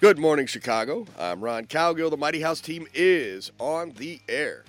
Good morning, Chicago. I'm Ron Cowgill. The Mighty House team is on the air.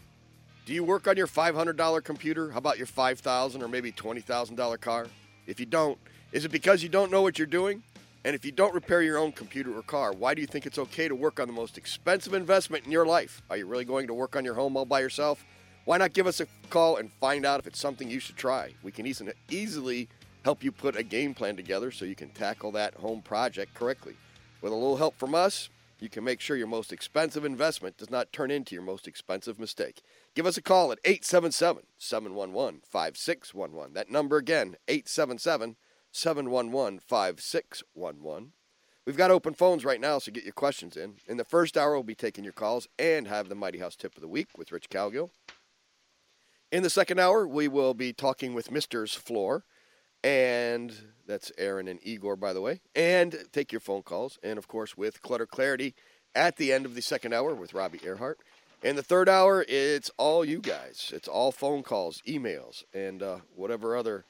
Do you work on your $500 computer? How about your $5,000 or maybe $20,000 car? If you don't, is it because you don't know what you're doing? And if you don't repair your own computer or car, why do you think it's okay to work on the most expensive investment in your life? Are you really going to work on your home all by yourself? Why not give us a call and find out if it's something you should try? We can easily easily help you put a game plan together so you can tackle that home project correctly. With a little help from us, you can make sure your most expensive investment does not turn into your most expensive mistake. Give us a call at 877 711 5611. That number again, 877 711 5611. We've got open phones right now, so get your questions in. In the first hour, we'll be taking your calls and have the Mighty House tip of the week with Rich Cowgill. In the second hour, we will be talking with Mister's Floor, and that's Aaron and Igor, by the way, and take your phone calls, and of course with Clutter Clarity at the end of the second hour with Robbie Earhart. In the third hour, it's all you guys. It's all phone calls, emails, and uh, whatever other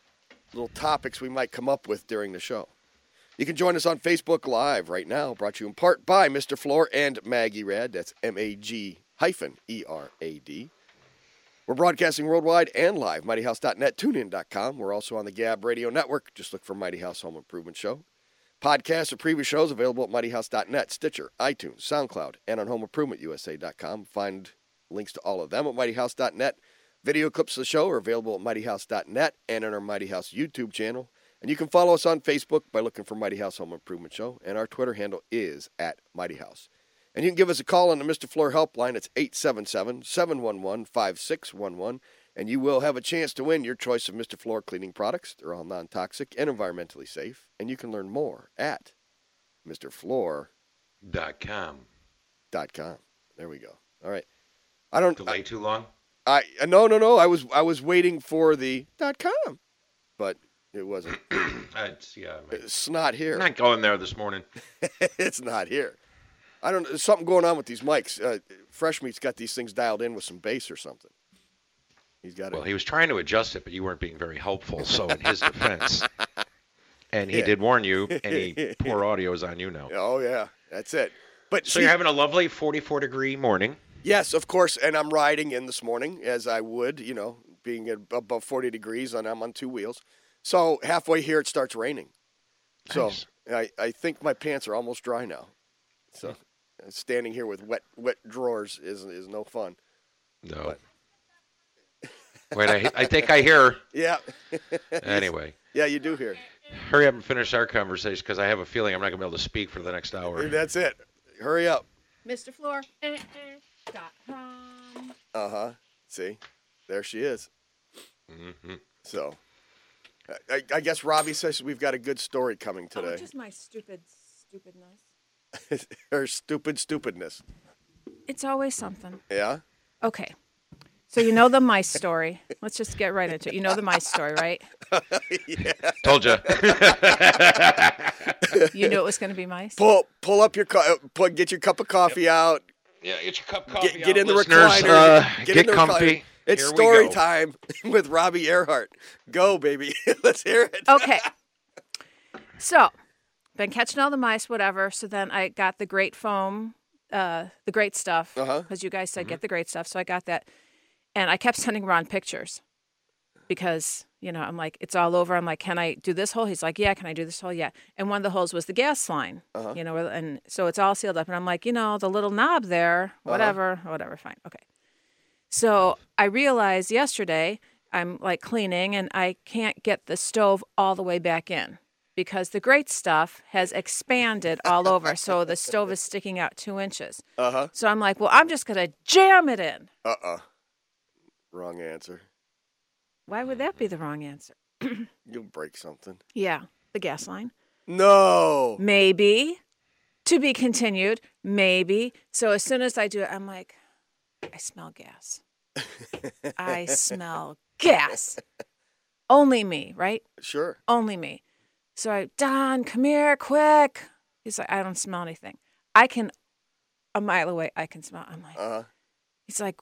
little topics we might come up with during the show. You can join us on Facebook Live right now, brought to you in part by Mr. Floor and Maggie Rad. That's M A G hyphen E R A D. We're broadcasting worldwide and live, mightyhouse.net, tunein.com. We're also on the Gab Radio Network. Just look for Mighty House Home Improvement Show. Podcasts of previous shows available at mightyhouse.net, Stitcher, iTunes, SoundCloud, and on homeimprovementusa.com. Find links to all of them at mightyhouse.net. Video clips of the show are available at mightyhouse.net and on our Mighty House YouTube channel. And you can follow us on Facebook by looking for Mighty House Home Improvement Show. And our Twitter handle is at Mighty House. And you can give us a call on the Mr. Floor helpline. It's 877 711 5611. And you will have a chance to win your choice of Mr. Floor cleaning products. They're all non toxic and environmentally safe. And you can learn more at MrFloor.com. Dot com. There we go. All right. I don't. Delay too long? I uh, no no no. I was I was waiting for the dot com, but it wasn't. it's, yeah, I'm It's not here. not going there this morning. it's not here. I don't. Know. There's something going on with these mics. Uh, Fresh Meat's got these things dialed in with some bass or something. He's got it. Well, it. he was trying to adjust it, but you weren't being very helpful. So, in his defense, and he Yeah. did warn you, any poor audio is on you now. Oh yeah, that's it. But So you're having a lovely 44 degree morning. yes, of course. And I'm riding in this morning as I would, you know, being at above 40 degrees, and I'm on two wheels. So halfway here, it starts raining. So Nice. I, I think my pants are almost dry now. So uh, standing here with wet wet drawers is is no fun. No. Wait, I, I think I hear. Yeah. Anyway, Yeah, you do hear. hurry up and finish our conversation because I have a feeling I'm not going to be able to speak for the next hour. That's it. Hurry up. Mr. Floor. dot com. Uh huh. See, there she is. hmm So, I- I, I guess Robbie says we've got a good story coming today. Oh, today. just my stupid stupidness. Her stupid stupidness. It's always something. Yeah. Okay. So you know the mice story. Let's just get right into it. You know the mice story, right? yeah. Told you. You knew it was going to be mice. Pull pull up your cu- uh, pull, get your cup of coffee out. yeah, get your cup of coffee. Get, get out, in the listeners. recliner. Uh, get get in the comfy. recliner. It's Here story time with Robbie Earhart. Go, baby. Let's hear it. Okay. So, been catching all the mice, whatever. So then I got the great foam, uh, the great stuff, Uh-huh. because you guys said get the great stuff. So I got that, and I kept sending Ron pictures because you know I'm like it's all over. I'm like, can I do this hole? He's like, yeah. Can I do this hole? Yeah. And one of the holes was the gas line, Uh-huh. you know, and so it's all sealed up. And I'm like, you know, the little knob there, Uh-huh. whatever, whatever, fine, okay. So I realized yesterday I'm like cleaning and I can't get the stove all the way back in because the great stuff has expanded all over. So the stove is sticking out two inches. Uh huh. So I'm like, well, I'm just going to jam it in. Uh uh Wrong answer. Why would that be the wrong answer? You'll break something. Yeah, the gas line. No. Maybe. to be continued, maybe. So as soon as I do it, I'm like, I smell gas. I smell gas. Only me, right? Sure. Only me. So I, Don, come here, quick. He's like, I don't smell anything. I can, a mile away, I can smell. I'm like, Uh-huh. he's like,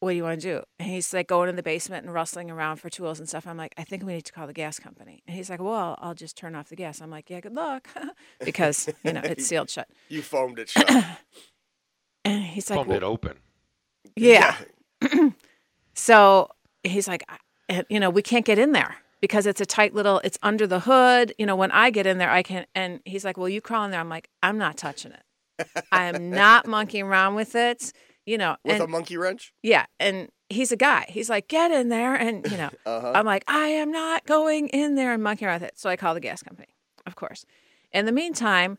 what do you want to do? And he's like going in the basement and rustling around for tools and stuff. I'm like, I think we need to call the gas company. And he's like, well, I'll just turn off the gas. I'm like, yeah, good luck. because, you know, it's sealed shut. You foamed it shut. And he's like, Pumped it open. yeah. So he's like, I- you know, we can't get in there because it's a tight little, it's under the hood. You know, when I get in there, I can, and he's like, well, you crawl in there. I'm like, I'm not touching it. I am not monkeying around with it. You know, With and a monkey wrench? yeah, and he's a guy. He's like, get in there, and you know, Uh-huh. I'm like, I am not going in there and monkeying around with it. So I call the gas company, of course. In the meantime,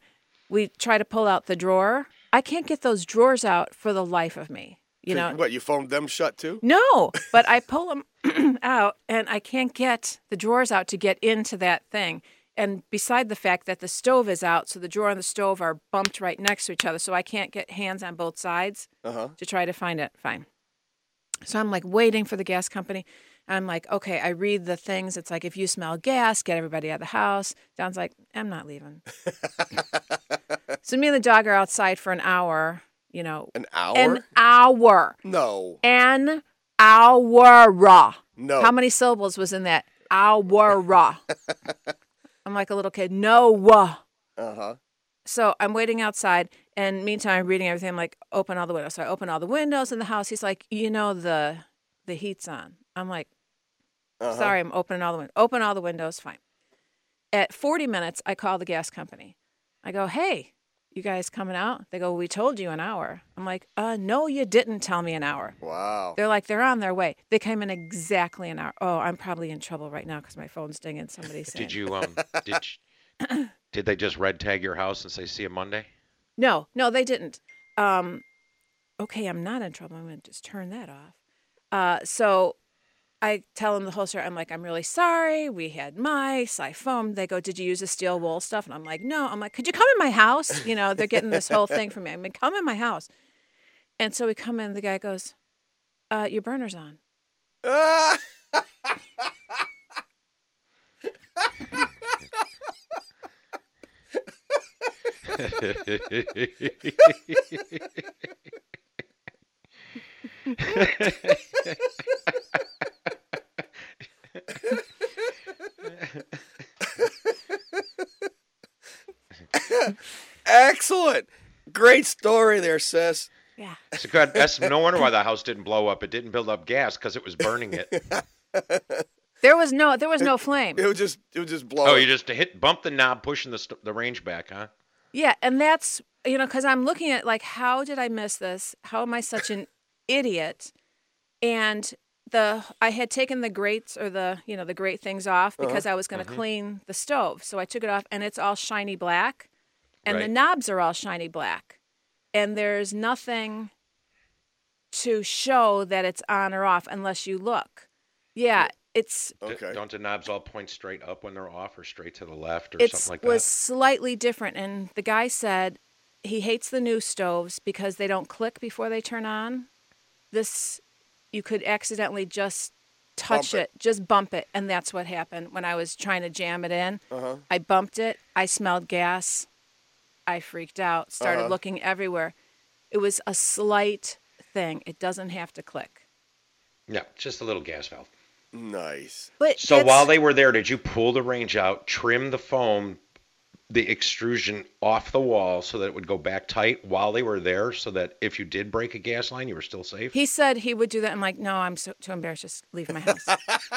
we try to pull out the drawer. I can't get those drawers out for the life of me. You know, What, you foamed them shut too? no, but I pull them out and I can't get the drawers out to get into that thing. And beside the fact that the stove is out, so the drawer and the stove are bumped right next to each other, so I can't get hands on both sides Uh-huh. to try to find it. Fine. So I'm like waiting for the gas company. I'm like, okay, I read the things. It's like, if you smell gas, get everybody out of the house. Don's like, I'm not leaving. so me and the dog are outside for an hour, you know. An hour? An hour no. an hour. No. How many syllables was in that hour? I'm like a little kid. No. Uh-huh. So I'm waiting outside, and meantime, I'm reading everything. I'm like, open all the windows. So I open all the windows in the house. He's like, you know, the the heat's on. I'm like, Uh-huh. sorry, I'm opening all the windows. Open all the windows. Fine. At 40 minutes, I call the gas company. I go, hey, you guys coming out? They go, we told you an hour. I'm like, uh, no, you didn't tell me an hour. Wow. They're like, they're on their way. They came in exactly an hour. Oh, I'm probably in trouble right now because my phone's dinging. Somebody's saying, Did you um did you, did they just red tag your house and say see you Monday? No, no, they didn't. Um, okay, I'm not in trouble. I'm going to just turn that off. Uh, so I tell them the whole story. I'm like, I'm really sorry. We had mice. I foamed. They go, Did you use the steel wool stuff? And I'm like, No. I'm like, Could you come in my house? You know, they're getting this whole thing from me. I mean, come in my house. And so we come in. The guy goes, uh, Your burner's on. Excellent. Great story there, sis. Yeah. It's a good. That's no wonder why the house didn't blow up. It didn't build up gas because it was burning it. There was no there was no flame. It would just it would just blow. Oh, you just hit bump the knob, pushing the st- the range back, huh? Yeah, and that's you know because I'm looking at like how did I miss this? How am I such an idiot? And the I had taken the grates or the you know the grate things off uh-huh. because I was going to mm-hmm. clean the stove, so I took it off and it's all shiny black, and the knobs are all shiny black, and there's nothing to show that it's on or off unless you look. Yeah, it's D- Okay. Don't the knobs all point straight up when they're off, or straight to the left, or it something like that? It was slightly different and the guy said he hates the new stoves because they don't click before they turn on this you could accidentally just touch Bump it. just bump it and that's what happened when i was trying to jam it in Uh-huh. i bumped it i smelled gas i freaked out started Uh-huh. looking everywhere it was a slight thing it doesn't have to click Yeah, just a little gas valve. Nice. but So while they were there, did you pull the range out, trim the foam, the extrusion off the wall so that it would go back tight while they were there, so that if you did break a gas line, you were still safe? He said he would do that. I'm like, no, I'm so, too embarrassed. Just leave my house.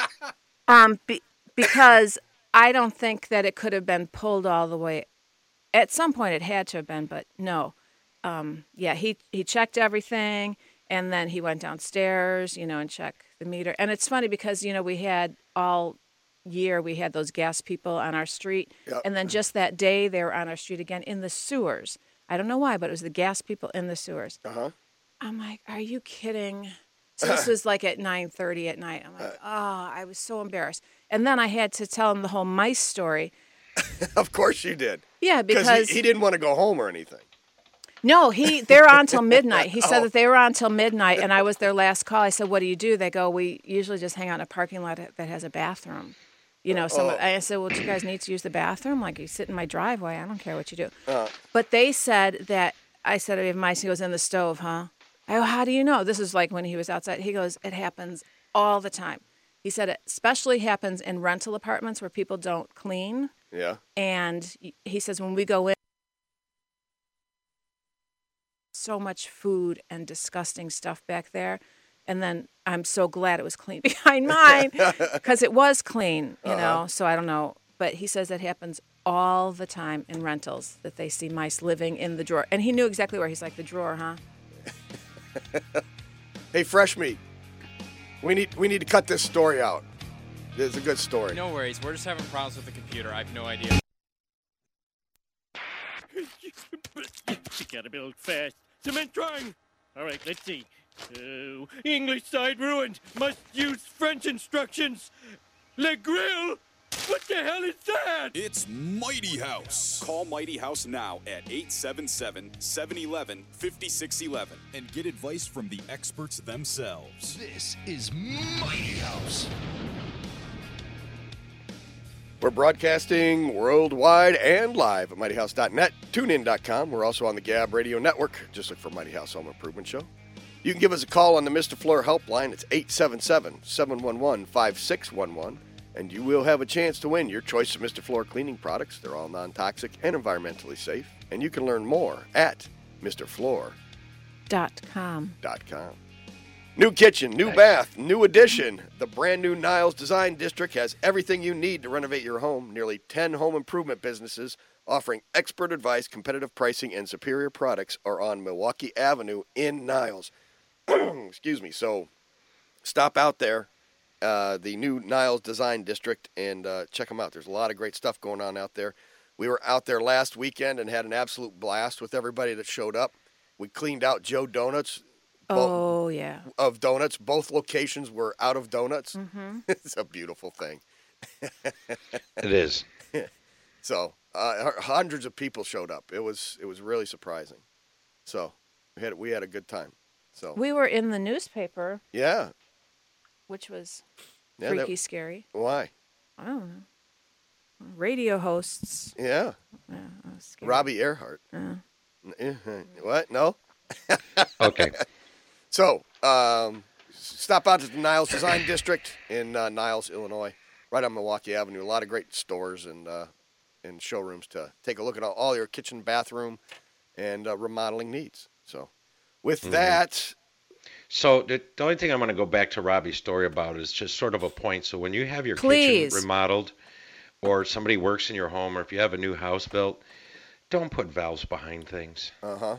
um, be, because I don't think that it could have been pulled all the way. At some point, it had to have been, but no. Um, yeah, he he checked everything, and then he went downstairs, you know, and checked the meter. And it's funny because you know we had all year we had those gas people on our street, Yep. and then just that day they were on our street again in the sewers. I don't know why, but it was the gas people in the sewers. Uh huh. I'm like, are you kidding? So this was like at 9:30 at night. I'm like, oh, I was so embarrassed. And then I had to tell him the whole mice story. Of course you did. Yeah, Because he, he didn't want to go home or anything. No, he they're on till midnight. He said that they were on till midnight, and I was their last call. I said, "What do you do?" They go, "We usually just hang out in a parking lot that has a bathroom." You know, some, I said, "Well, do you guys need to use the bathroom? Like, you sit in my driveway. I don't care what you do." Uh-huh. But they said that I said, "We have mice." He goes, "In the stove, huh?" I go, "How do you know?" This is like when he was outside. He goes, "It happens all the time." He said it especially happens in rental apartments where people don't clean. Yeah. And he says when we go in, so much food and disgusting stuff back there. And then I'm so glad it was clean behind mine because it was clean, you uh-huh. know. So I don't know. But he says that happens all the time in rentals that they see mice living in the drawer. And he knew exactly where. He's like, the drawer, huh? Hey, fresh meat. We need we need to cut this story out. It's a good story. No worries. We're just having problems with the computer. I have no idea. You gotta build fast. Cement drawing. All right, let's see. Oh, English side ruined. Must use French instructions. Le grill. What the hell is that? It's Mighty House. Call Mighty House now at 877 711 5611 and get advice from the experts themselves. This is Mighty House. We're broadcasting worldwide and live at mightyhouse.net, tunein.com. We're also on the Gab Radio Network. Just look for Mighty House Home Improvement Show. You can give us a call on the Mr. Floor helpline. It's 877 711 5611. And you will have a chance to win your choice of Mr. Floor cleaning products. They're all non toxic and environmentally safe. And you can learn more at MrFloor.com. Dot com. New kitchen, new bath, new addition. The brand new Niles Design District has everything you need to renovate your home. Nearly 10 home improvement businesses offering expert advice, competitive pricing, and superior products are on Milwaukee Avenue in Niles. Excuse me. So stop out there, uh, the new Niles Design District, and uh, check them out. There's a lot of great stuff going on out there. We were out there last weekend and had an absolute blast with everybody that showed up. We cleaned out Joe Donuts Bo- Oh, yeah. of donuts. Both locations were out of donuts. Mm-hmm. it's a beautiful thing. It is. So uh, hundreds of people showed up. It was it was really surprising. So we had we had a good time. So We were in the newspaper, yeah, which was yeah. freaky That, scary. why? I don't know. Radio hosts. Yeah, Yeah, was scary. Robbie Earhart. Yeah. N- eh, What? No. Okay. So um, stop out to the Niles Design District in uh, Niles, Illinois, right on Milwaukee Avenue. A lot of great stores and uh, and showrooms to take a look at all, all your kitchen, bathroom, and uh, remodeling needs. So, with that, So the, the only thing I'm going to go back to Robbie's story about is just sort of a point. So when you have your Please. kitchen remodeled, or somebody works in your home, or if you have a new house built, don't put valves behind things. uh huh.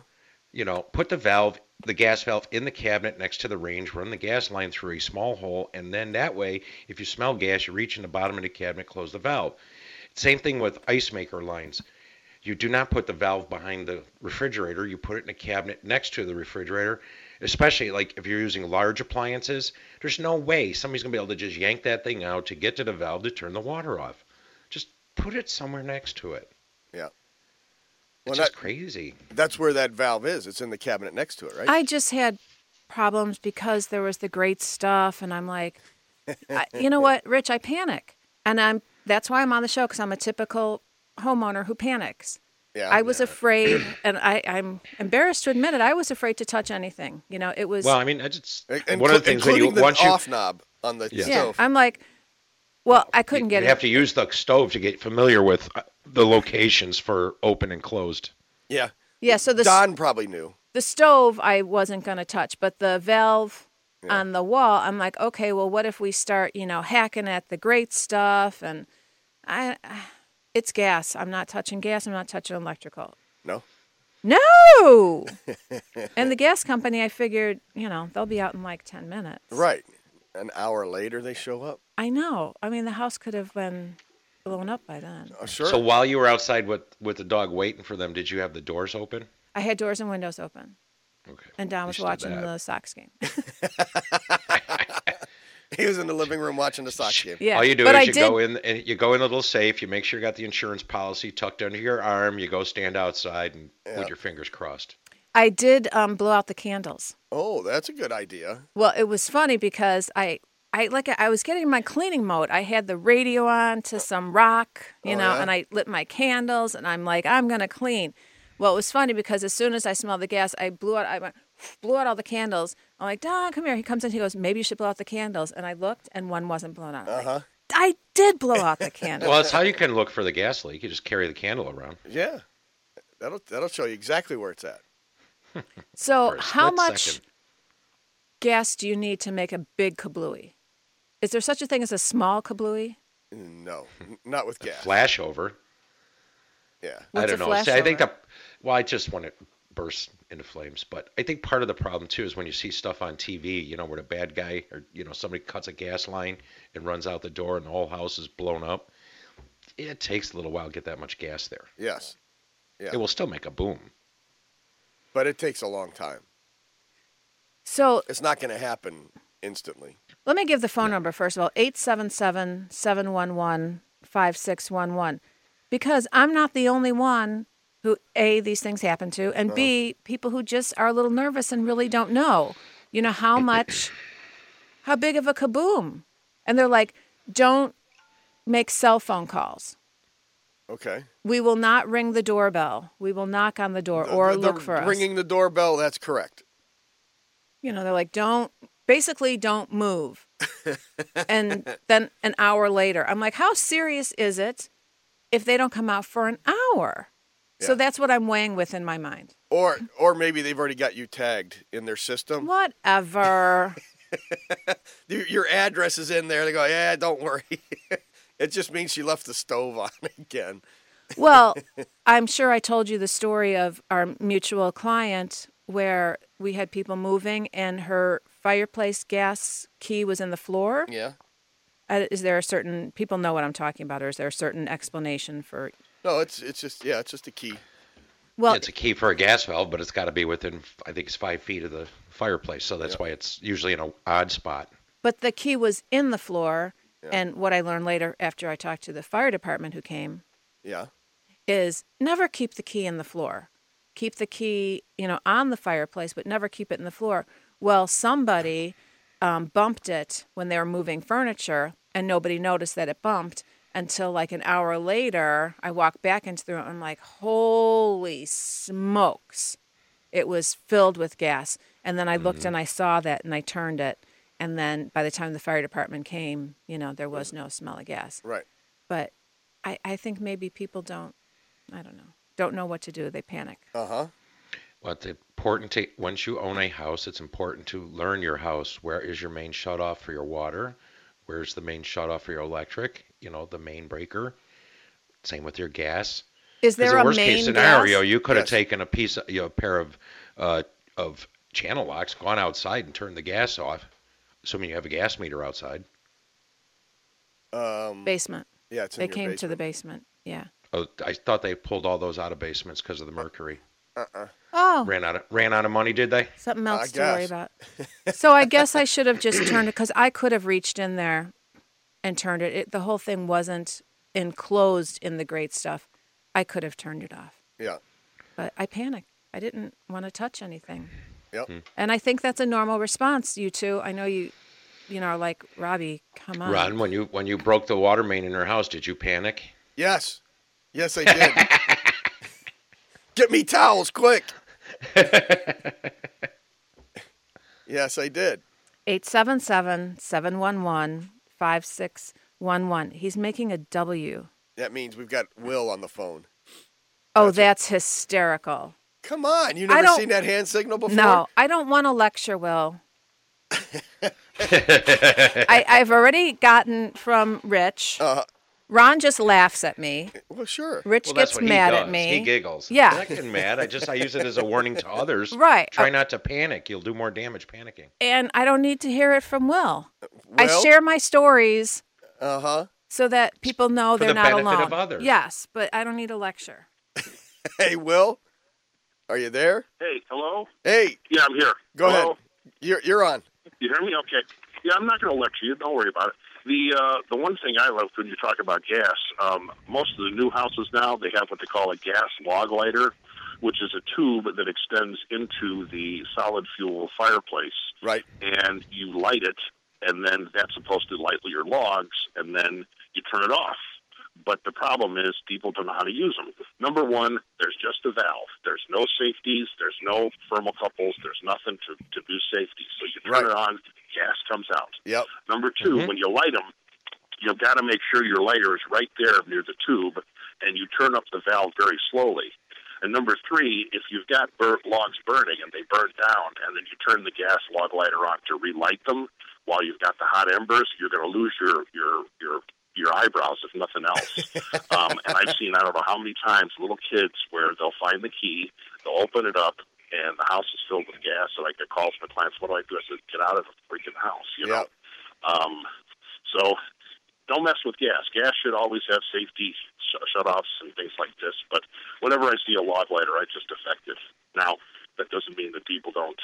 You know, put the valve, the gas valve, in the cabinet next to the range. Run the gas line through a small hole, and then that way, if you smell gas, you reach in the bottom of the cabinet, close the valve. Same thing with ice maker lines. You do not put the valve behind the refrigerator. You put it in a cabinet next to the refrigerator. Especially like if you're using large appliances, there's no way somebody's gonna be able to just yank that thing out to get to the valve to turn the water off. Just put it somewhere next to it. Yeah. It's Well, just that- crazy. That's where that valve is. It's in the cabinet next to it, right? I just had problems because there was the great stuff, and I'm like, I, you know what, Rich? I panic, and I'm that's why I'm on the show because I'm a typical homeowner who panics. yeah. I was afraid, and I, I'm embarrassed to admit it. I was afraid to touch anything. You know, it was. Well, I mean, I just And- one of the things when you including the once you off knob on the Yeah. yeah. I'm like, well, I couldn't you, get you it. have to use the stove to get familiar with uh, the locations for open and closed. yeah. yeah, so the Don probably knew. the stove I wasn't going to touch, but the valve on the wall, I'm like, okay, well, what if we start, you know, hacking at the great stuff? And I, it's gas. I'm not touching gas. I'm not touching electrical. No. No. and the gas company, I figured, you know, they'll be out in like 10 minutes. Right. An hour later, they show up. I know. I mean, the house could have been blown up by then. Oh, sure. So while you were outside with with the dog waiting for them, did you have the doors open? I had doors and windows open, Okay. and Don was watching that. the Sox game. he was in the living room watching the Sox game. yeah. All you do but is I you did, go in and you go in a little safe. You make sure you got the insurance policy tucked under your arm. You go stand outside and Yeah. with your fingers crossed. I did um, blow out the candles. Oh, that's a good idea. Well, it was funny because I, I like I was getting my cleaning mode. I had the radio on to some rock, you Oh, know, yeah? and I lit my candles, and I'm like, I'm gonna clean. Well, it was funny because as soon as I smelled the gas, I blew out. I went, blew out all the candles. I'm like, Don, come here. He comes in. He goes, maybe you should blow out the candles. And I looked, and one wasn't blown out. Uh huh. I did blow out the candle. Well, that's how you can look for the gas leak. You just carry the candle around. Yeah. That'll that'll show you exactly where it's at. So, how much second. gas do you need to make a big kablooey? Is there such a thing as a small kablooey? No, not with gas. Flashover. Yeah. What's I a don't know. See, I think flashover? the well, I just want to burst into flames, but I think part of the problem too is when you see stuff on TV, you know, where the bad guy or you know somebody cuts a gas line and runs out the door and the whole house is blown up. It takes a little while to get that much gas there. Yes. Yeah. It will still make a boom. But it takes a long time. So, It's not going to happen instantly. Let me give the phone number first of all 877 711 5611. Because I'm not the only one who, A, these things happen to, and B, uh-huh. people who just are a little nervous and really don't know, you know, how much, how big of a kaboom. And they're like, don't make cell phone calls. Okay. We will not ring the doorbell. We will knock on the door or The- the look for us. Ringing the doorbell, that's correct. you know, they're like, don't, basically, don't move. and then an hour later, I'm like, how serious is it if they don't come out for an hour? So that's what I'm weighing with in my mind. Or or maybe they've already got you tagged in their system. Whatever. Your, your address is in there. They go, yeah, don't worry. it just means she left the stove on again. well, I'm sure I told you the story of our mutual client where we had people moving and her fireplace gas key was in the floor. Yeah. Uh, Is there a certain, people know what I'm talking about, or is there a certain explanation for, No, it's it's just yeah, it's just a key. well, it's a key for a gas valve, but it's got to be within I think it's five feet of the fireplace, so that's why it's usually in an odd spot. But the key was in the floor. And what I learned later after I talked to the fire department who came Yeah. is never keep the key in the floor. Keep the key, you know, on the fireplace, but never keep it in the floor. Well, somebody um, bumped it when they were moving furniture, and nobody noticed that it bumped until like an hour later. I walk back into the room. I'm like, holy smokes! It was filled with gas. And then I looked and I saw that, and I turned it. And then by the time the fire department came, you know, there was no smell of gas Right. but I, I think maybe people don't I don't know don't know what to do they panic Uh huh. Well, it's important to once you own a house, it's important to learn your house. Where is your main shutoff for your water? Where's the main shut off for your electric? You know, the main breaker. Same with your gas. is Because there the a worst main case scenario, gas? you could have Yes. taken a piece, of, you know, a pair of uh, of channel locks, gone outside and turned the gas off. Assuming you have a gas meter outside. Um, basement yeah, it's in they your came to the basement. basement yeah Oh, I thought they pulled all those out of basements because of the mercury. Uh-uh. oh Ran out of ran out of money, did they? something I else to worry guess. about so I guess I should have just turned it because I could have reached in there and turned it. it the whole thing wasn't enclosed in the great stuff I could have turned it off Yeah. but I panicked I didn't want to touch anything Yep. Hmm. and I think that's a normal response you two I know you you know like Robbie come on Ron, when you when you broke the water main in her house, did you panic? Yes. Yes, I did. Get me towels, quick. yes, I did. 877-711-5611. He's making a W. That means we've got Will on the phone. Oh, that's hysterical. Come on, you never seen that hand signal before? No, I don't want to lecture, Will. I, I've already gotten from Rich. Uh, Ron just laughs at me. well, sure. Rich Well, gets mad at me. He giggles. Yeah. I'm not getting mad. I just I use it as a warning to others. Right. Try Uh, not to panic. You'll do more damage panicking. And I don't need to hear it from Will. I share my stories Uh huh. so that people know For they're the not benefit alone. of others. Yes, but I don't need a lecture. Hey, Will, are you there? Hey, hello? Hey, Yeah, I'm here. go Hello? ahead. You're you're on. You hear me? Okay. Yeah, I'm not going to lecture you. Don't worry about it. The uh, the one thing I love when you talk about gas, um, most of the new houses now they have what they call a gas log lighter. which is a tube that extends into the solid fuel fireplace. Right. And you light it, and then that's supposed to light your logs, and then you turn it off. But the problem is people don't know how to use them. Number one, there's just a valve. There's no safeties. There's no thermocouples. There's nothing to, to do safety. So you turn Right. it on, gas comes out. Yep. Number 2 when you light them, you've got to make sure your lighter is right there near the tube, and you turn up the valve very slowly. And number three, if you've got bur- logs burning and they burn down, and then you turn the gas log lighter on to relight them while you've got the hot embers, you're going to lose your your your your eyebrows if nothing else. um, and I've seen I don't know how many times little kids where they'll find the key, they'll open it up, and the house is filled with gas. And I get calls from the clients, "What do I do?" I said, "Get out of the freaking house," you know. Yep. Um, so don't mess with gas. Gas should always have safety sh- shut-offs and things like this. But whenever I see a log lighter, I just effective. Now that doesn't mean that people don't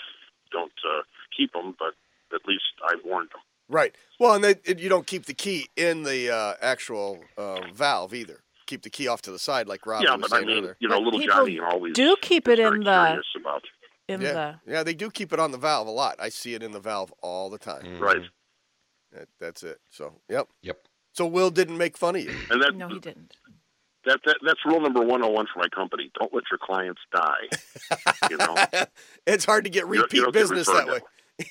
don't uh, keep them, but at least I've warned them. Right. Well, and they, you don't keep the key in the uh, actual uh, valve either. Keep the key off to the side, like Rob yeah, was but I saying mean, earlier. you know, But little people Johnny always do keep is it very in the curious about in Yeah. the yeah, they do keep it on the valve a lot. I see it in the valve all the time. Mm. right, That, that's it. So, yep. Yep. So Will didn't make fun of you. and that, no, he didn't. that that that's rule number one hundred one for my company. Don't let your clients die. you know, it's hard to get You don't- repeat you don't get business that referred way.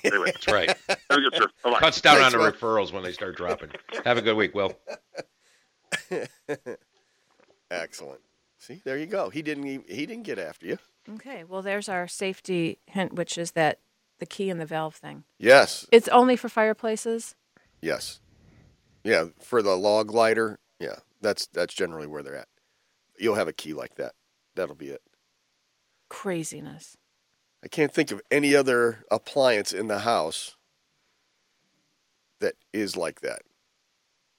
Anyway, That's right. very good, sir. Bye-bye. Cuts down Thanks, on the Will. referrals when they start dropping. Have a good week, Will. Excellent. See, there you go. He didn't. Even, he didn't get after you. Okay, well, there's our safety hint, which is that the key and the valve thing. Yes. It's only for fireplaces. Yes. Yeah. For the log lighter. Yeah. That's that's generally where they're at. You'll have a key like that. That'll be it. Craziness. I can't think of any other appliance in the house that is like that,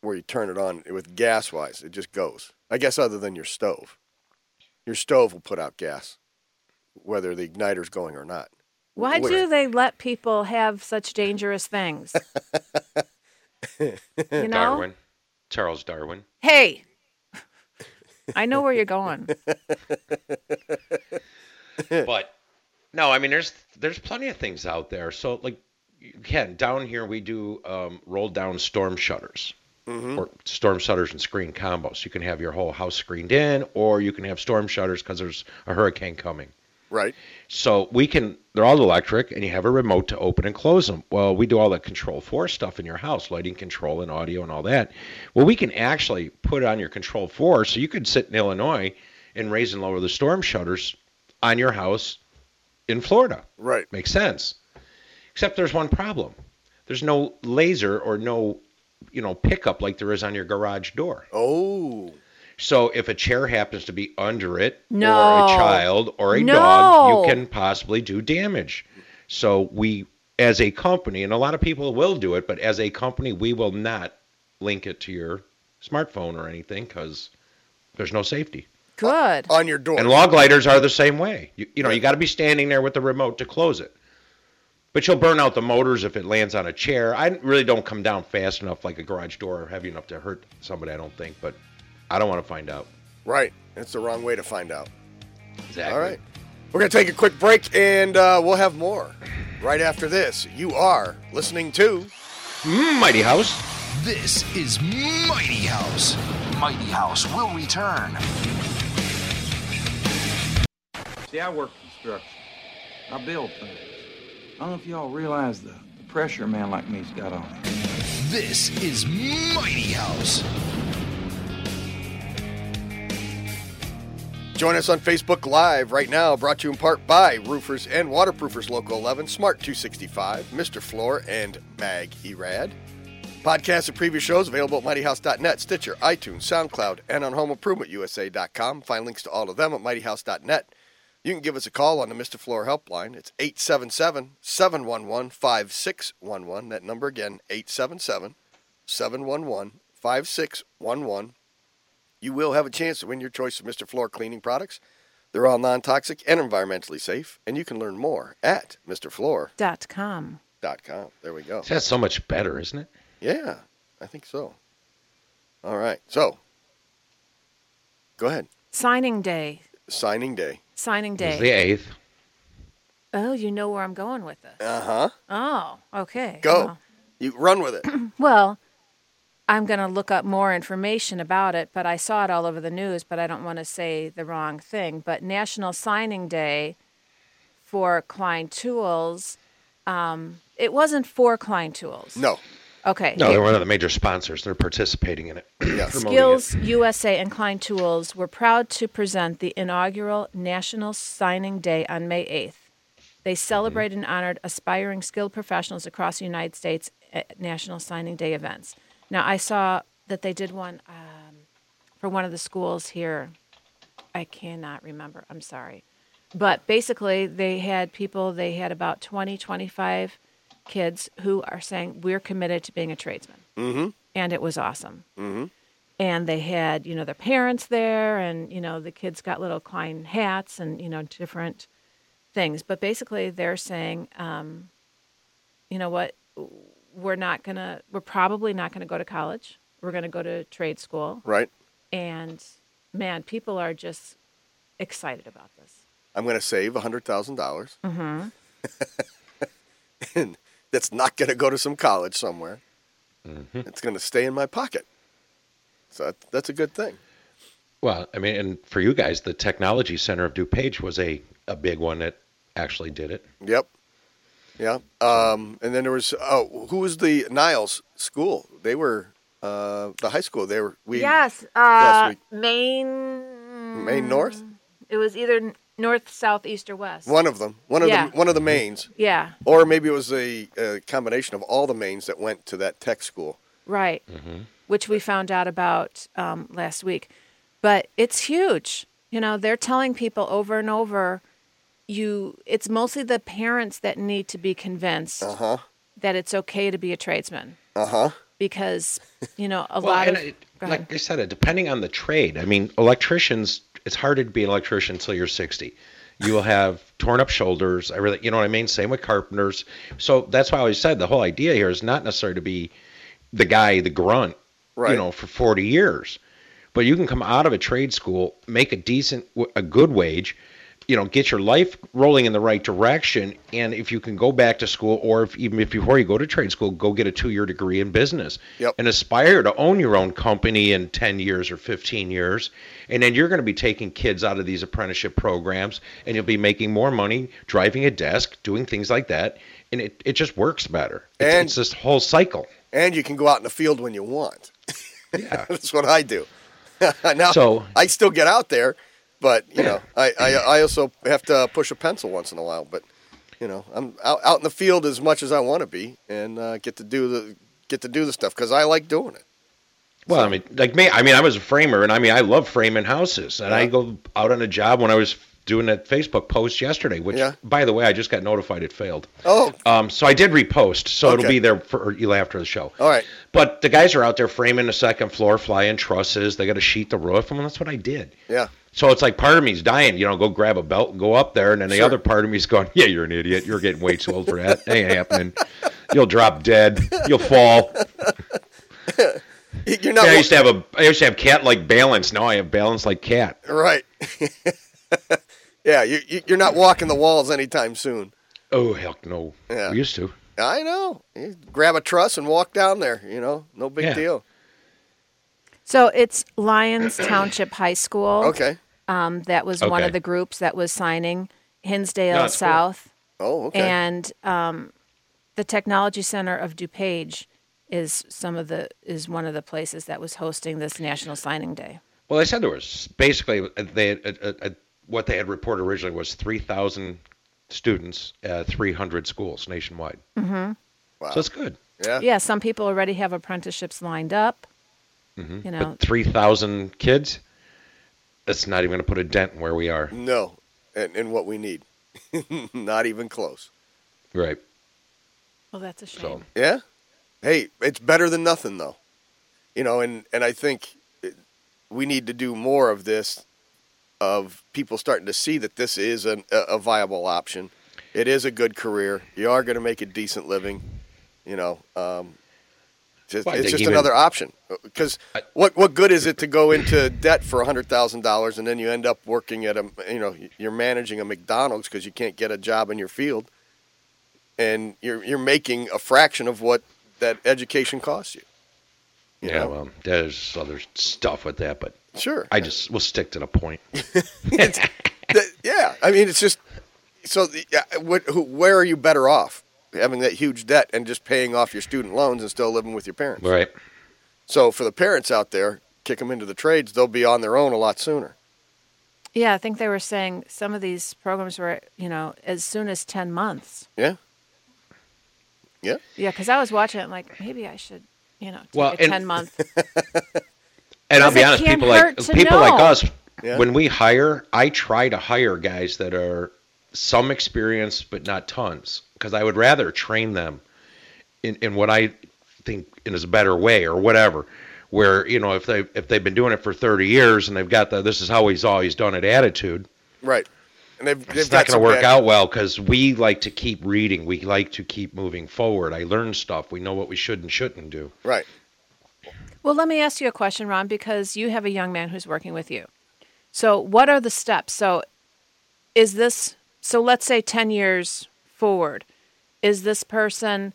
where you turn it on with gas wise, it just goes. I guess other than your stove. Your stove will put out gas, whether the igniter's going or not. Why Where- do they let people have such dangerous things? you know? Darwin. Charles Darwin. Hey, I know where you're going. but no, I mean there's there's plenty of things out there. So like again, down here we do um, roll down storm shutters. Mm-hmm. Or storm shutters and screen combos. You can have your whole house screened in, or you can have storm shutters because there's a hurricane coming. Right. So we can, they're all electric, and you have a remote to open and close them. Well, we do all the Control4 stuff in your house, lighting control and audio and all that. Well, we can actually put on your Control4, so you could sit in Illinois and raise and lower the storm shutters on your house in Florida. Right. Makes sense. Except there's one problem. There's no laser or no, you know, pickup like there is on your garage door. Oh. So if a chair happens to be under it, or No. a child, or a No. dog, you can possibly do damage. So we, as a company, and a lot of people will do it, but as a company, we will not link it to your smartphone or anything because there's no safety. Good. On your door. And log lighters are the same way. You, you know, you got to be standing there with the remote to close it. But you'll burn out the motors if it lands on a chair. I really don't come down fast enough, like a garage door, or heavy enough to hurt somebody. I don't think, but I don't want to find out. Right. That's the wrong way to find out. Exactly. All right. We're going to take a quick break and uh, we'll have more right after this. You are listening to Mm, Mighty House. This is Mighty House. Mighty House will return. See, I work construction. I build things. I don't know if y'all realize the, the pressure a man like me's got on him. This is Mighty House. Join us on Facebook Live right now, brought to you in part by Roofers and Waterproofers Local 11, Smart 265, Mr. Floor, and Mag Erad. Podcasts of previous shows available at mightyhouse.net, Stitcher, iTunes, SoundCloud, and on homeimprovementusa.com. Find links to all of them at mightyhouse.net. You can give us a call on the Mr. Floor helpline. It's 877 711 5611. That number again, 877 711 5611. You will have a chance to win your choice of Mr. Floor cleaning products. They're all non toxic and environmentally safe, and you can learn more at MrFloor.com. Dot com. There we go. That's so much better, isn't it? Yeah, I think so. All right. So, go ahead. Signing day. Signing day. Signing It's day. the eighth. Oh, you know where I'm going with this. Uh huh. Oh, okay. Go. Well, You run with it. Well, I'm going to look up more information about it, but I saw it all over the news, but I don't want to say the wrong thing. But National Signing Day for Klein Tools, um, it wasn't for Klein Tools. No. Okay. No, they're one of the major sponsors. They're participating in it. Yes. Skills it. USA and Klein Tools were proud to present the inaugural National Signing Day on May 8th. They celebrated and honored aspiring skilled professionals across the United States at National Signing Day events. Now, I saw that they did one um, for one of the schools here. I cannot remember. I'm sorry. But basically, they had people, they had about 20, 25 kids who are saying, We're committed to being a tradesman. Mm-hmm. And it was awesome Mm-hmm. and they had you know their parents there and you know the kids got little klein hats and you know different things but basically they're saying um, you know what we're not gonna we're probably not gonna go to college we're gonna go to trade school Right. and man people are just excited about this I'm going to save hundred thousand dollars, mm-hmm. and that's not going to go to some college somewhere. Mm-hmm. It's going to stay in my pocket. So that, that's a good thing. Well, I mean, and for you guys, the Technology Center of DuPage was a, a big one that actually did it. Yep. Yeah. Um, and then there was oh, who was the Niles school? They were uh, the high school. They were we yes last uh, week. maine Maine North. it was either n- north south east or west One of them. One of Yeah. the one of the mains. yeah Or maybe it was a, a combination of all the mains that went to that tech school. Right. Which we found out about um, last week. But it's huge. You know, they're telling people over and over you it's mostly the parents that need to be convinced Uh huh. that it's okay to be a tradesman Uh huh. because, you know, a Well, lot and of it- go ahead. like I said, depending on the trade. I mean, electricians, it's harder to be an electrician until you're 60. You will have torn up shoulders. I really, you know what I mean. Same with carpenters. So that's why I always said the whole idea here is not necessarily to be the guy, the grunt, Right. you know, for 40 years, but you can come out of a trade school, make a decent, a good wage, you know, get your life rolling in the right direction. And if you can go back to school, or if even if before you go to trade school, go get a two-year degree in business, Yep. and aspire to own your own company in 10 years or 15 years. And then you're going to be taking kids out of these apprenticeship programs, and you'll be making more money driving a desk, doing things like that, and it, it just works better. It's, And- it's this whole cycle. And you can go out in the field when you want. Yeah. That's what I do. now, So- I still get out there, but you know, I, I I also have to push a pencil once in a while. But you know, I'm out, out in the field as much as I want to be, and uh, get to do the get to do the stuff because I like doing it. Well, I mean, like me, I mean, I was a framer, and I mean, I love framing houses, and I go out on a job when I was doing that Facebook post yesterday, which, Yeah. by the way, I just got notified it failed. Oh, Um, so I did repost, so it'll be there for you after the show. all right. But the guys are out there framing the second floor, flying trusses. They got to sheet the roof, and that's what I did. Yeah. So it's like part of me's dying, you know, go grab a belt and go up there, and then the Sure. other part of me's going, "Yeah, you're an idiot. You're getting way too old for that. Ain't happening. You'll drop dead. You'll fall." You're not Yeah, I used to have a I used to have cat like balance. Now I have balance like cat. right. yeah, you, you you're not walking the walls anytime soon. Oh heck no. Yeah. We used to. I know. You grab a truss and walk down there. You know, no big Yeah. deal. So it's Lyons Township High School. Okay. Um, that was one of the groups that was signing Hinsdale No, that's cool. South. Oh, okay. And um, the Technology Center of DuPage is some of the is one of the places that was hosting this National Signing Day. Well, they said there was basically they had, uh, uh, what they had reported originally was three thousand students at three hundred schools nationwide. Mm-hmm. wow. So it's good. yeah. Yeah, some people already have apprenticeships lined up. hmm You know. but three thousand kids. That's not even going to put a dent in where we are. No, and, and what we need. Not even close. Right. Well, that's a shame. So Yeah. Hey, it's better than nothing, though. You know, and and I think it- we need to do more of this, of people starting to see that this is an, a, viable option. It is a good career. You are going to make a decent living. You know, um, just, Well, it's just another option. Because what what good is it to go into debt for hundred thousand dollars and then you end up working at a you know you're managing a McDonald's because you can't get a job in your field, and you're you're making a fraction of what that education costs you. you yeah, know? well, there's other stuff with that, but Sure. I just will stick to the point. Th- yeah, I mean it's just so. The, what, who, where are you better off having that huge debt and just paying off your student loans and still living with your parents? Right. So for the parents out there, kick them into the trades. They'll be on their own a lot sooner. Yeah, I think they were saying some of these programs were, you know, as soon as 10 months. Yeah. Yeah. Yeah, because I was watching it like, maybe I should, you know, take Well, a and- 10 month. And I'll be honest, people like hurt to people like us, Yeah. when we hire, I try to hire guys that are some experience but not tons, because I would rather train them in, in what I think is a better way or whatever. Where you know if they if they've been doing it for 30 years and they've got the this is how he's always done it attitude, Right. And they've, they've it's got not going to work bad- out well because we like to keep reading, we like to keep moving forward. I learn stuff, we know what we should and shouldn't do. Right. Well, let me ask you a question, Ron, because you have a young man who's working with you. So, what are the steps? So, is this, so let's say 10 years forward, is this person,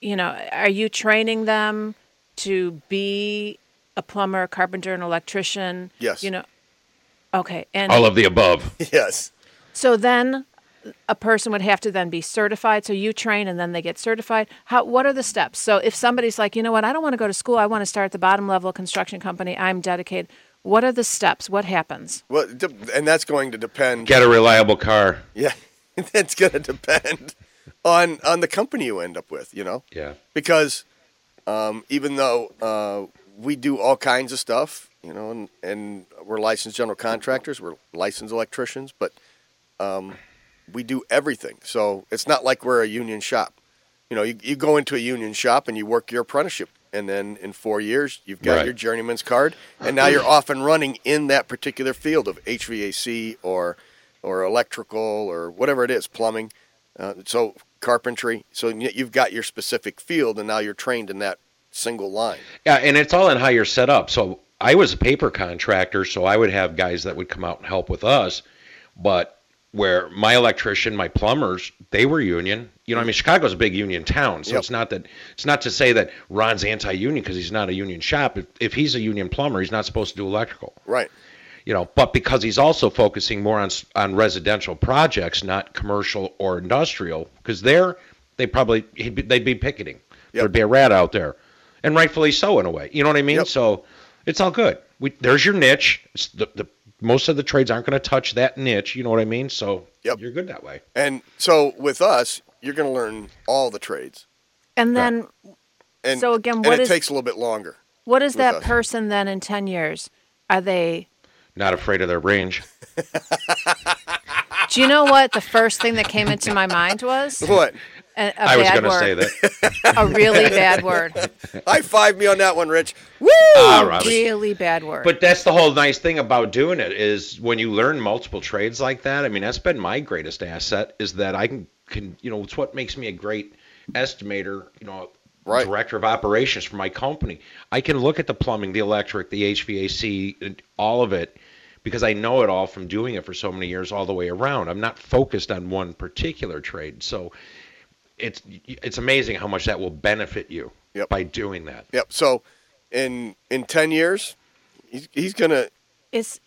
you know, are you training them to be a plumber, a carpenter, an electrician? Yes. You know, okay. And All of the above. Yes. so then a person would have to then be certified. So you train and then they get certified. How what are the steps? So if somebody's like, you know what, I don't want to go to school, I want to start at the bottom level construction company, I'm dedicated. What are the steps? What happens? Well, de- and that's going to depend. Get a reliable car. Yeah. That's going to depend on on the company you end up with. You know. Yeah. because um, even though uh, we do all kinds of stuff, you know, and, and we're licensed general contractors, we're licensed electricians, but um, we do everything. So it's not like we're a union shop. You know, you, you go into a union shop and you work your apprenticeship, and then in four years, you've got Right. your journeyman's card, and now you're off and running in that particular field of HVAC or or electrical or whatever it is, plumbing. Uh, so carpentry. So you've got your specific field, and now you're trained in that single line. Yeah, and it's all in how you're set up. So I was a paper contractor, so I would have guys that would come out and help with us. But where my electrician, my plumbers, they were union. You know, I mean, Chicago's a big union town, so Yep. it's not that it's not to say that Ron's anti-union because he's not a union shop. If, if he's a union plumber, he's not supposed to do electrical. Right. You know, but because he's also focusing more on on residential projects, not commercial or industrial, because there they probably he'd be, they'd be picketing. Yep. There'd be a rat out there, and rightfully so in a way. You know what I mean? Yep. So it's all good. We, there's your niche. It's the, the most of the trades aren't going to touch that niche. You know what I mean? So Yep. you're good that way. And so with us, you're going to learn all the trades. And then And So again, and what it is- takes a little bit longer. what is that us. person then in 10 years? Are they Not afraid of their range. Do you know what the first thing that came into my mind was? What? A, a I was bad going to say that. A really bad word. High five me on that one, Rich. Woo! Ah, Really bad word. But that's the whole nice thing about doing it is when you learn multiple trades like that. I mean, that's been my greatest asset is that I can, can you know, it's what makes me a great estimator, you know, Right. director of operations for my company. I can look at the plumbing, the electric, the HVAC, and all of it because I know it all from doing it for so many years all the way around. I'm not focused on one particular trade. So it's it's amazing how much that will benefit you Yep. by doing that. Yep. So in in 10 years, he's, he's going to, is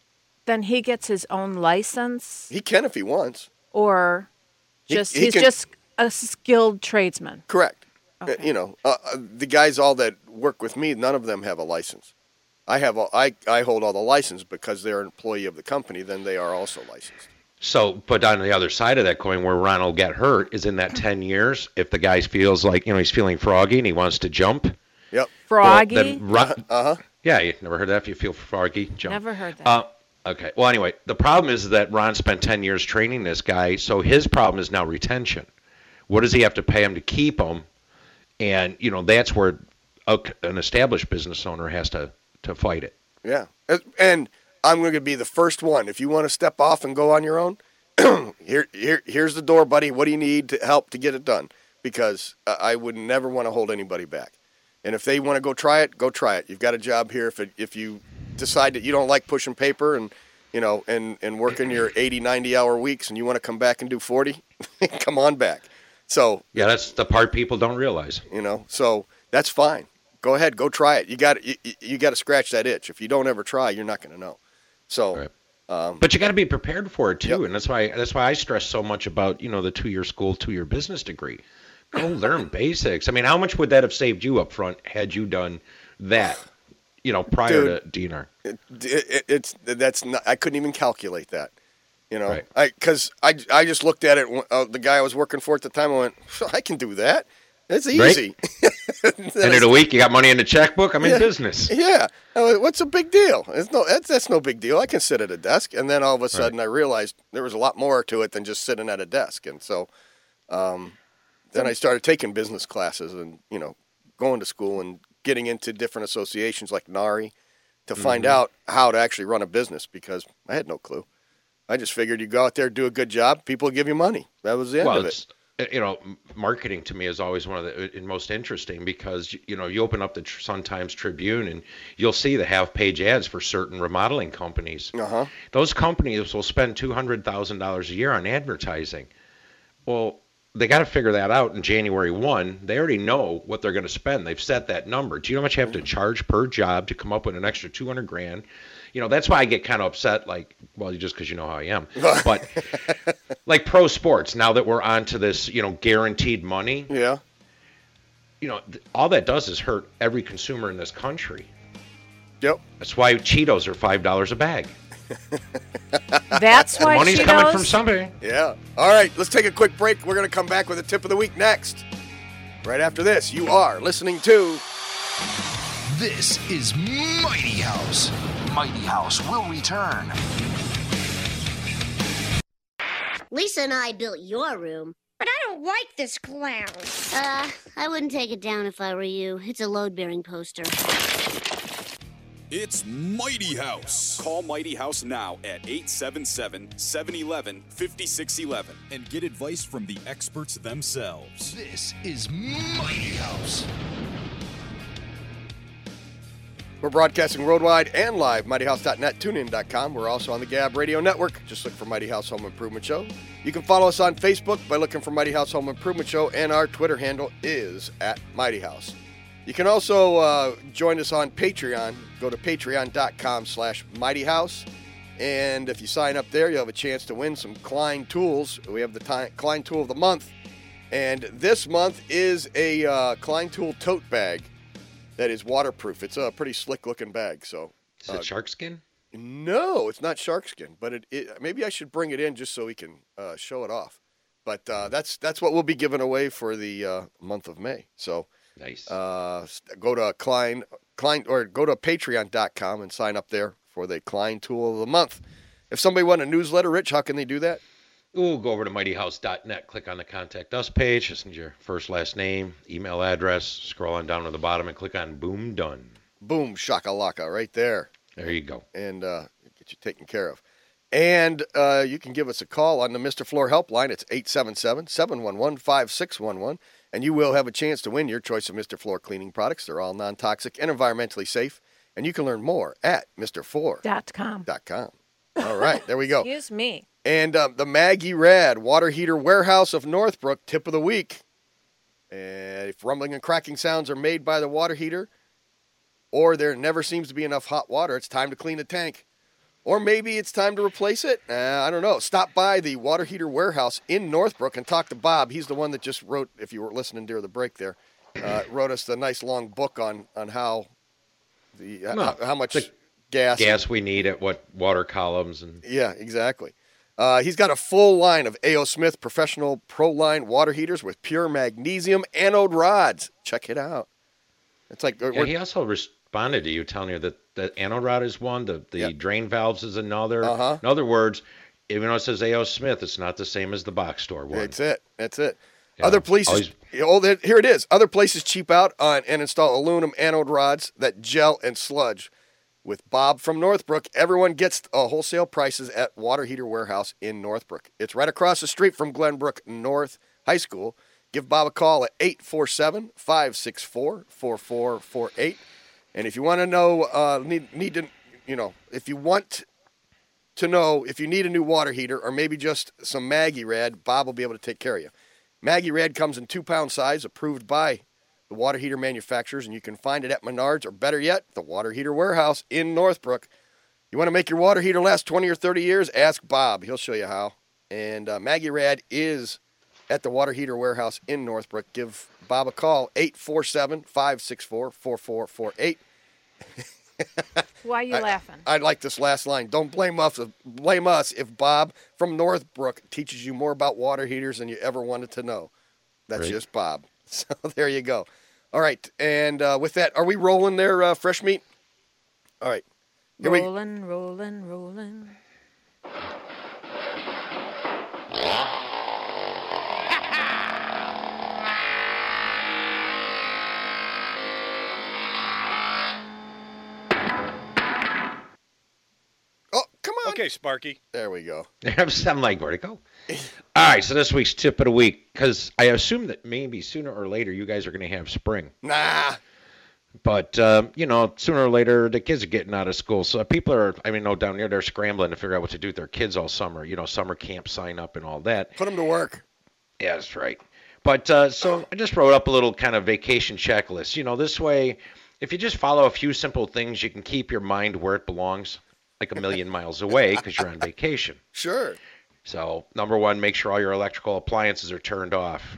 then he gets his own license he can if he wants. or just he he's can- just a skilled tradesman. Correct. Uh, Okay. you know, uh, uh, the guys all that work with me, none of them have a license. I have all, I, I hold all the license because they're an employee of the company. Then they are also licensed. So, but on the other side of that coin, where Ron will get hurt is in that 10 years, if the guy feels like, you know, he's feeling froggy and he wants to jump. Yep. well, Froggy. then Ron, Uh huh. yeah, you never heard that? If you feel froggy, jump. Never heard that. Uh, okay. Well, anyway, the problem is that Ron spent 10 years training this guy, so his problem is now retention. What does he have to pay him to keep him? And, you know, that's where a, an established business owner has to, to fight it. Yeah. And- And I'm going to be the first one. If you want to step off and go on your own, here, here, here's the door, buddy. What do you need to help to get it done? Because uh, I would never want to hold anybody back. And if they want to go try it, go try it. You've got a job here. If it, if you decide that you don't like pushing paper and you know and and working your 80, 90 hour weeks, and you want to come back and do 40, come on back. So Yeah, that's the part people don't realize. you know, so that's fine. Go ahead, go try it. You got you, you- you got to scratch that itch. If you don't ever try, you're not going to know. So Right. um, But you got to be prepared for it too, Yep. and that's why that's why I stress so much about you know the two year school, two year business degree. Go learn basics. I mean, how much would that have saved you up front had you done that? You know, prior Dude. to DNR. it, it, it's that's not. I couldn't even calculate that. You know, Right. I because I I just looked at it. Uh, the guy I was working for at the time, I went, I can do that. It's Right. easy. End of the week, you got money in the checkbook. I'm in business. Yeah. I went, What's a big deal? It's no, that's, that's no big deal. I can sit at a desk. And then all of a sudden I realized there was a lot more to it than just sitting at a desk. And so um, then I started taking business classes and, you know, going to school and getting into different associations like NARI to find Mm-hmm. out how to actually run a business because I had no clue. I just figured you go out there, do a good job, people give you money. That was the end Well, of it. Uh, you know, marketing to me is always one of the uh, most interesting because you know you open up the Sun Times Tribune and you'll see the half page ads for certain remodeling companies. Uh huh. Those companies will spend two hundred thousand dollars a year on advertising. Well, they got to figure that out in January one. They already know what they're going to spend. They've set that number. Do you know how much you have to charge per job to come up with an extra two hundred grand? You know, that's why I get kind of upset. Like, well, just because you know how I am. But like pro sports, now that we're on to this, you know, guaranteed money, Yeah. you know, th- all that does is hurt every consumer in this country. Yep. That's why Cheetos are five dollars a bag. That's The why money's Cheetos. coming from somebody. Yeah. All right, let's take a quick break. We're going to come back with a tip of the week next. Right after this, you are listening to This is Mighty House. Mighty House will return. Lisa and I built your room. But I don't like this clown. Uh, I wouldn't take it down if I were you. It's a load bearing poster. It's Mighty House. Call Mighty House now at 877 711 5611 and get advice from the experts themselves. This is Mighty House. We're broadcasting worldwide and live, mightyhouse.net, tunein.com. We're also on the Gab Radio Network. Just look for Mighty House Home Improvement Show. You can follow us on Facebook by looking for Mighty House Home Improvement Show, and our Twitter handle is at Mighty House. You can also uh, join us on Patreon. Go to patreon.com slash Mighty House. And if you sign up there, you'll have a chance to win some Klein tools. We have the ti- Klein Tool of the Month. And this month is a uh, Klein Tool tote bag that is waterproof. It's a pretty slick looking bag. So Is it shark skin? no, it's not shark skin, but it, it maybe I should bring it in just so we can uh, show it off. But uh, that's that's what we'll be giving away for the uh, month of May. So Nice. uh, go to Klein Klein or go to Patreon.com and sign up there for the Klein Tool of the Month. If somebody want a newsletter, Rich, how can they do that? Ooh, go over to mightyhouse.net, click on the contact us page, just need your first, last name, email address, scroll on down to the bottom and click on boom done. Boom, shakalaka, right there. There you go. and uh, get you taken care of. And uh, you can give us a call on the Mr. Floor helpline. It's 877 711 5611. And you will have a chance to win your choice of Mr. Floor cleaning products. They're all non toxic and environmentally safe. And you can learn more at MrFloor.com. Dot com. All right, there we go. Excuse me. And uh, the Maggie Rad Water Heater Warehouse of Northbrook tip of the week. And if rumbling and cracking sounds are made by the water heater, or there never seems to be enough hot water, it's time to clean the tank. Or maybe it's time to replace it. Uh, I don't know. Stop by the water heater warehouse in Northbrook and talk to Bob. He's the one that just wrote, if you were listening during the break there, uh, wrote us the nice long book on on how the uh, No, how, how much gas Gas we need at what water columns and yeah, exactly. Uh, he's got a full line of A.O. Smith professional pro line water heaters with pure magnesium anode rods. Check it out. It's like Yeah, he also responded to you telling you that the anode rod is one, the, the Yep. drain valves is another. Uh-huh. In other words, even though it says A.O. Smith, it's not the same as the box store one. That's it. That's it. Yeah, Other places, oh, here it is. Other places cheap out on and install aluminum anode rods that gel and sludge. With Bob from Northbrook, everyone gets uh, wholesale prices at Water Heater Warehouse in Northbrook. It's right across the street from Glenbrook North High School. give Bob a call at 847 564 4448. And if you want to know, uh, need, need to, you know, if you want to know if you need a new water heater or maybe just some Maggie Rad, Bob will be able to take care of you. Maggie Rad comes in two pound size, approved by the water heater manufacturers, and you can find it at Menards or better yet, the Water Heater Warehouse in Northbrook. You want to make your water heater last 20 or 30 years? Ask Bob. He'll show you how. And uh, Maggie Rad is at the Water Heater Warehouse in Northbrook. Give Bob a call, 847 564 4448. Why are you I- laughing? I like this last line. Don't blame us. Blame us if Bob from Northbrook teaches you more about water heaters than you ever wanted to know. That's Right. just Bob. So there you go. All right, and uh, with that, are we rolling there, uh, fresh meat? All right. Here we, rolling, rolling, rolling. On. Okay, Sparky. There we go. I'm like, where'd it go? All right, so this week's tip of the week, because I assume that maybe sooner or later you guys are going to have spring. Nah. But, um, you know, sooner or later the kids are getting out of school. So people are, I mean, no, down here they're scrambling to figure out what to do with their kids all summer. You know, summer camp sign up and all that. Put them to work. Yeah, that's right. But uh, so I just wrote up a little kind of vacation checklist. You know, this way, if you just follow a few simple things, you can keep your mind where it belongs, like a million miles away, because you're on vacation. Sure. So number one, make sure all your electrical appliances are turned off.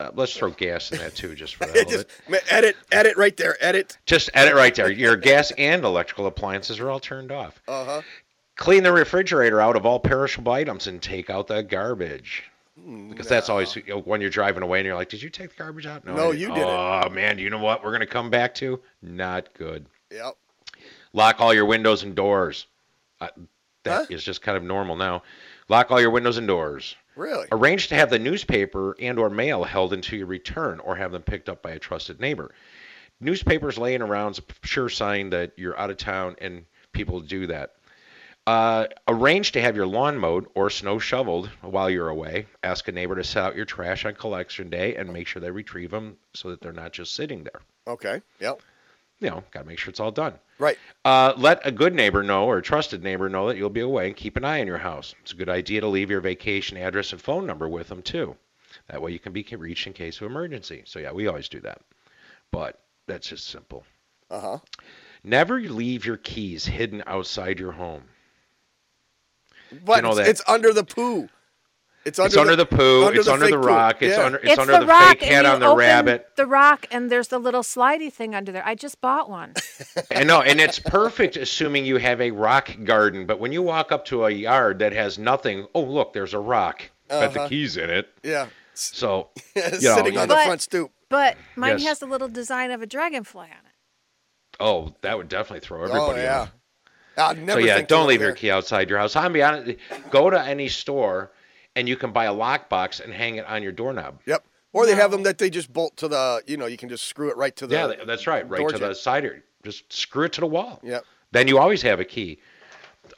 Uh, let's throw gas in that too, just for of Just it. edit, edit right there. Edit. Just edit right there. Your gas and electrical appliances are all turned off. Uh huh. Clean the refrigerator out of all perishable items and take out the garbage. Because that's always you know, when you're driving away and you're like, "Did you take the garbage out?" No, I you didn't. Oh man, do you know what we're gonna come back to? Not good. Yep. Lock all your windows and doors. Uh, that is just kind of normal now. Lock all your windows and doors. Really? Arrange to have the newspaper and or mail held until you return or have them picked up by a trusted neighbor. Newspapers laying around is a sure sign that you're out of town and people do that. Uh, arrange to have your lawn mowed or snow shoveled while you're away. Ask a neighbor to set out your trash on collection day and make sure they retrieve them so that they're not just sitting there. Okay. Yep. You know, got to make sure it's all done. Right. Uh, let a good neighbor know or a trusted neighbor know that you'll be away and keep an eye on your house. It's a good idea to leave your vacation address and phone number with them too. That way you can be reached in case of emergency. So yeah, we always do that. But that's just simple. Uh huh. Never leave your keys hidden outside your home. But You know it's, under the poo. It's under, It's under the poo, it's under the fake poo. rock, it's Yeah. under- It's under the rock, fake and head on the open rabbit. The rock, and there's the little slidey thing under there. I just bought one. and no, and it's perfect assuming you have a rock garden. But when you walk up to a yard that has nothing, oh look, there's a rock. Got the Uh-huh. keys in it. Yeah. So you know, Sitting on the But- front stoop. But mine Yes. has a little design of a dragonfly on it. Oh, that would definitely throw everybody oh yeah. off. I'd never so yeah, think don't leave there. your key outside your house. I'm be honest. Go to any store, and you can buy a lockbox and hang it on your doorknob. Yep. Or they have them that they just bolt to the, you know, you can just screw it right to the. yeah, that's right. Right door to the jamb. side. of- Just screw it to the wall. Yep. Then you always have a key.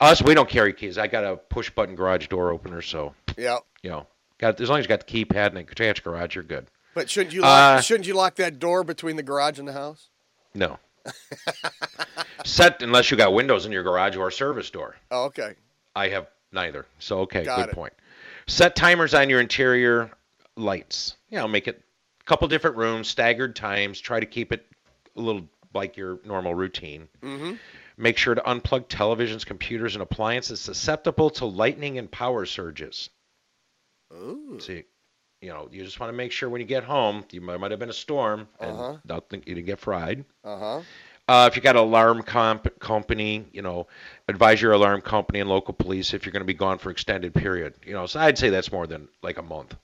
Us, we don't carry keys. I got a push button garage door opener, so Yeah. you know, got as long as you got the keypad and a attached garage, you're good. But shouldn't you lock, Uh, shouldn't you lock that door between the garage and the house? No. Set unless you got windows in your garage or a service door. Oh, okay. I have neither. So okay, Got good it. point. Set timers on your interior lights. You know, make it a couple different rooms, staggered times. Try to keep it a little like your normal routine. Mm-hmm. Make sure to unplug televisions, computers, and appliances susceptible to lightning and power surges. Ooh. See, you know, you just want to make sure when you get home, you might, might have been a storm, and Uh-huh. don't think you didn't get fried. Uh huh. Uh, if you got an alarm comp- company, you know, advise your alarm company and local police if you're going to be gone for extended period. You know, so I'd say that's more than like a month.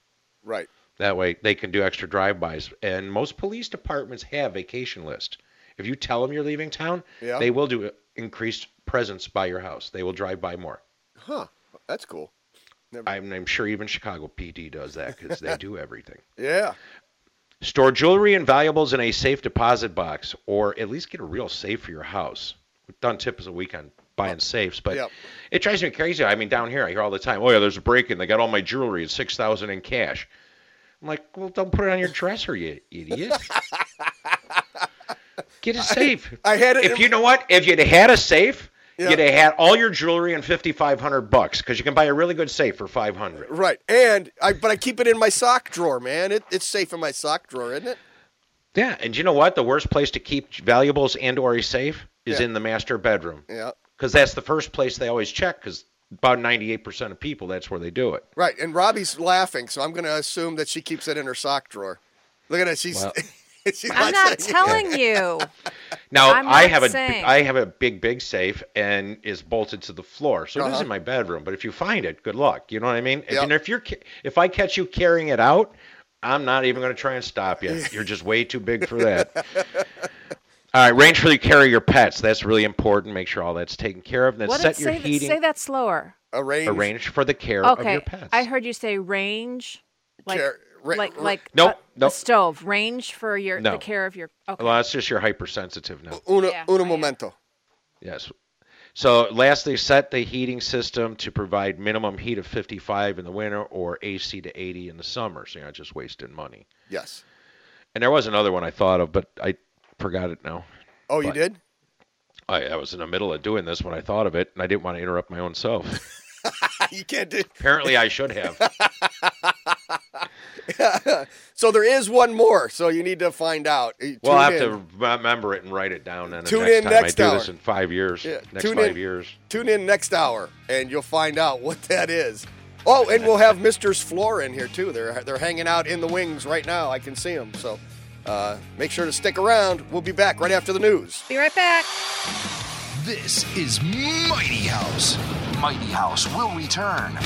Right. That way they can do extra drive-bys. And most police departments have vacation list. If you tell them you're leaving town, Yeah. they will do increased presence by your house. They will drive by more. Huh. That's cool. I'm, I'm sure even Chicago PD does that because they do everything. Yeah. Store jewelry and valuables in a safe deposit box, or at least get a real safe for your house. We've done tips a week on buying safes, but Yep. it drives me crazy. I mean, down here, I hear all the time, "Oh yeah, there's a break-in. They got all my jewelry. It's six thousand in cash." I'm like, well, don't put it on your dresser, you idiot. Get a safe. I had it. if in- you know what, if you'd had a safe, Yeah. you'd have had all your jewelry and fifty five hundred bucks because you can buy a really good safe for five hundred. Right, and I but I keep it in my sock drawer, man. It, it's safe in my sock drawer, isn't it? Yeah, and you know what? The worst place to keep valuables and or a safe is Yeah. in the master bedroom Yeah. because that's the first place they always check because about ninety eight percent of people that's where they do it. Right, and Robbie's laughing, so I'm going to assume that she keeps it in her sock drawer. Look at that, she's. Well- she's I'm not saying- telling you. Now I'm I have a saying. I have a big big safe and is bolted to the floor, so it is Uh-huh. in my bedroom. But if you find it, good luck. You know what I mean? Yep. And if you're if I catch you carrying it out, I'm not even going to try and stop you. You're just way too big for that. All right, range for you carry your pets. That's really important. Make sure all that's taken care of. And Then What set your say, that, heating. say that slower. Arrange. Arrange for the care of Okay. your pets. I heard you say range. Like Care- ra- like ra- like Nope, a, nope. a stove. Range for your No. the care of your okay. Well, that's just you're hypersensitive now. Uno, Yeah, uno oh, I am. momento. Yes. So lastly, set the heating system to provide minimum heat of 55 in the winter or AC to 80 in the summer, so you're not just wasting money. Yes. And there was another one I thought of, but I forgot it now. Oh, you But- did? I, I was in the middle of doing this when I thought of it, and I didn't want to interrupt my own self. you can't do. Apparently, I should have. so there is one more. So you need to find out. Uh, Well, I have in. to remember it and write it down. And Tune next in time next I do hour. this in five years, Yeah, next tune five in. years. Tune in next hour, and you'll find out what that is. Oh, and we'll have Mister's Floor in here too. They're they're hanging out in the wings right now. I can see them. So uh, make sure to stick around. We'll be back right after the news. Be right back. This is Mighty House. Mighty House will return